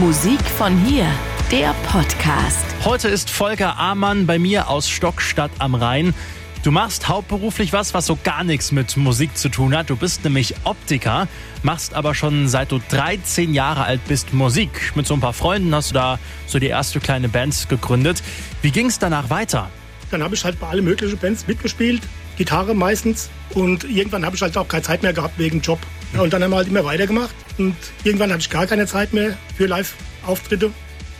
Musik von hier, der Podcast. Heute ist Volker Amann bei mir aus Stockstadt am Rhein. Du machst hauptberuflich was, was so gar nichts mit Musik zu tun hat. Du bist nämlich Optiker, machst aber schon seit du 13 Jahre alt bist Musik. Mit so ein paar Freunden hast du da so die erste kleine Band gegründet. Wie ging es danach weiter? Dann habe ich halt bei allen möglichen Bands mitgespielt, Gitarre meistens. Und irgendwann habe ich halt auch keine Zeit mehr gehabt wegen Job. Ja, und dann haben wir halt immer weitergemacht. Und irgendwann hatte ich gar keine Zeit mehr für Live-Auftritte.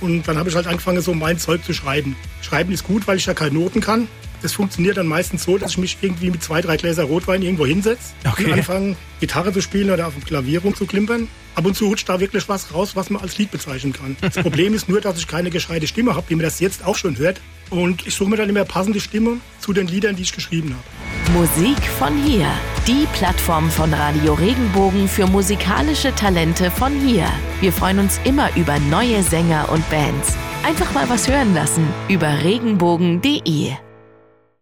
Und dann habe ich halt angefangen, so mein Zeug zu schreiben. Schreiben ist gut, weil ich ja keine Noten kann. Das funktioniert dann meistens so, dass ich mich irgendwie mit zwei, drei Gläser Rotwein irgendwo hinsetze Okay. und anfange, Gitarre zu spielen oder auf dem Klavier rumzuklimpern. Ab und zu rutscht da wirklich was raus, was man als Lied bezeichnen kann. Das Problem ist nur, dass ich keine gescheite Stimme habe, wie man das jetzt auch schon hört. Und ich suche mir dann immer passende Stimme zu den Liedern, die ich geschrieben habe. Musik von hier, die Plattform von Radio Regenbogen für musikalische Talente von hier. Wir freuen uns immer über neue Sänger und Bands. Einfach mal was hören lassen über regenbogen.de.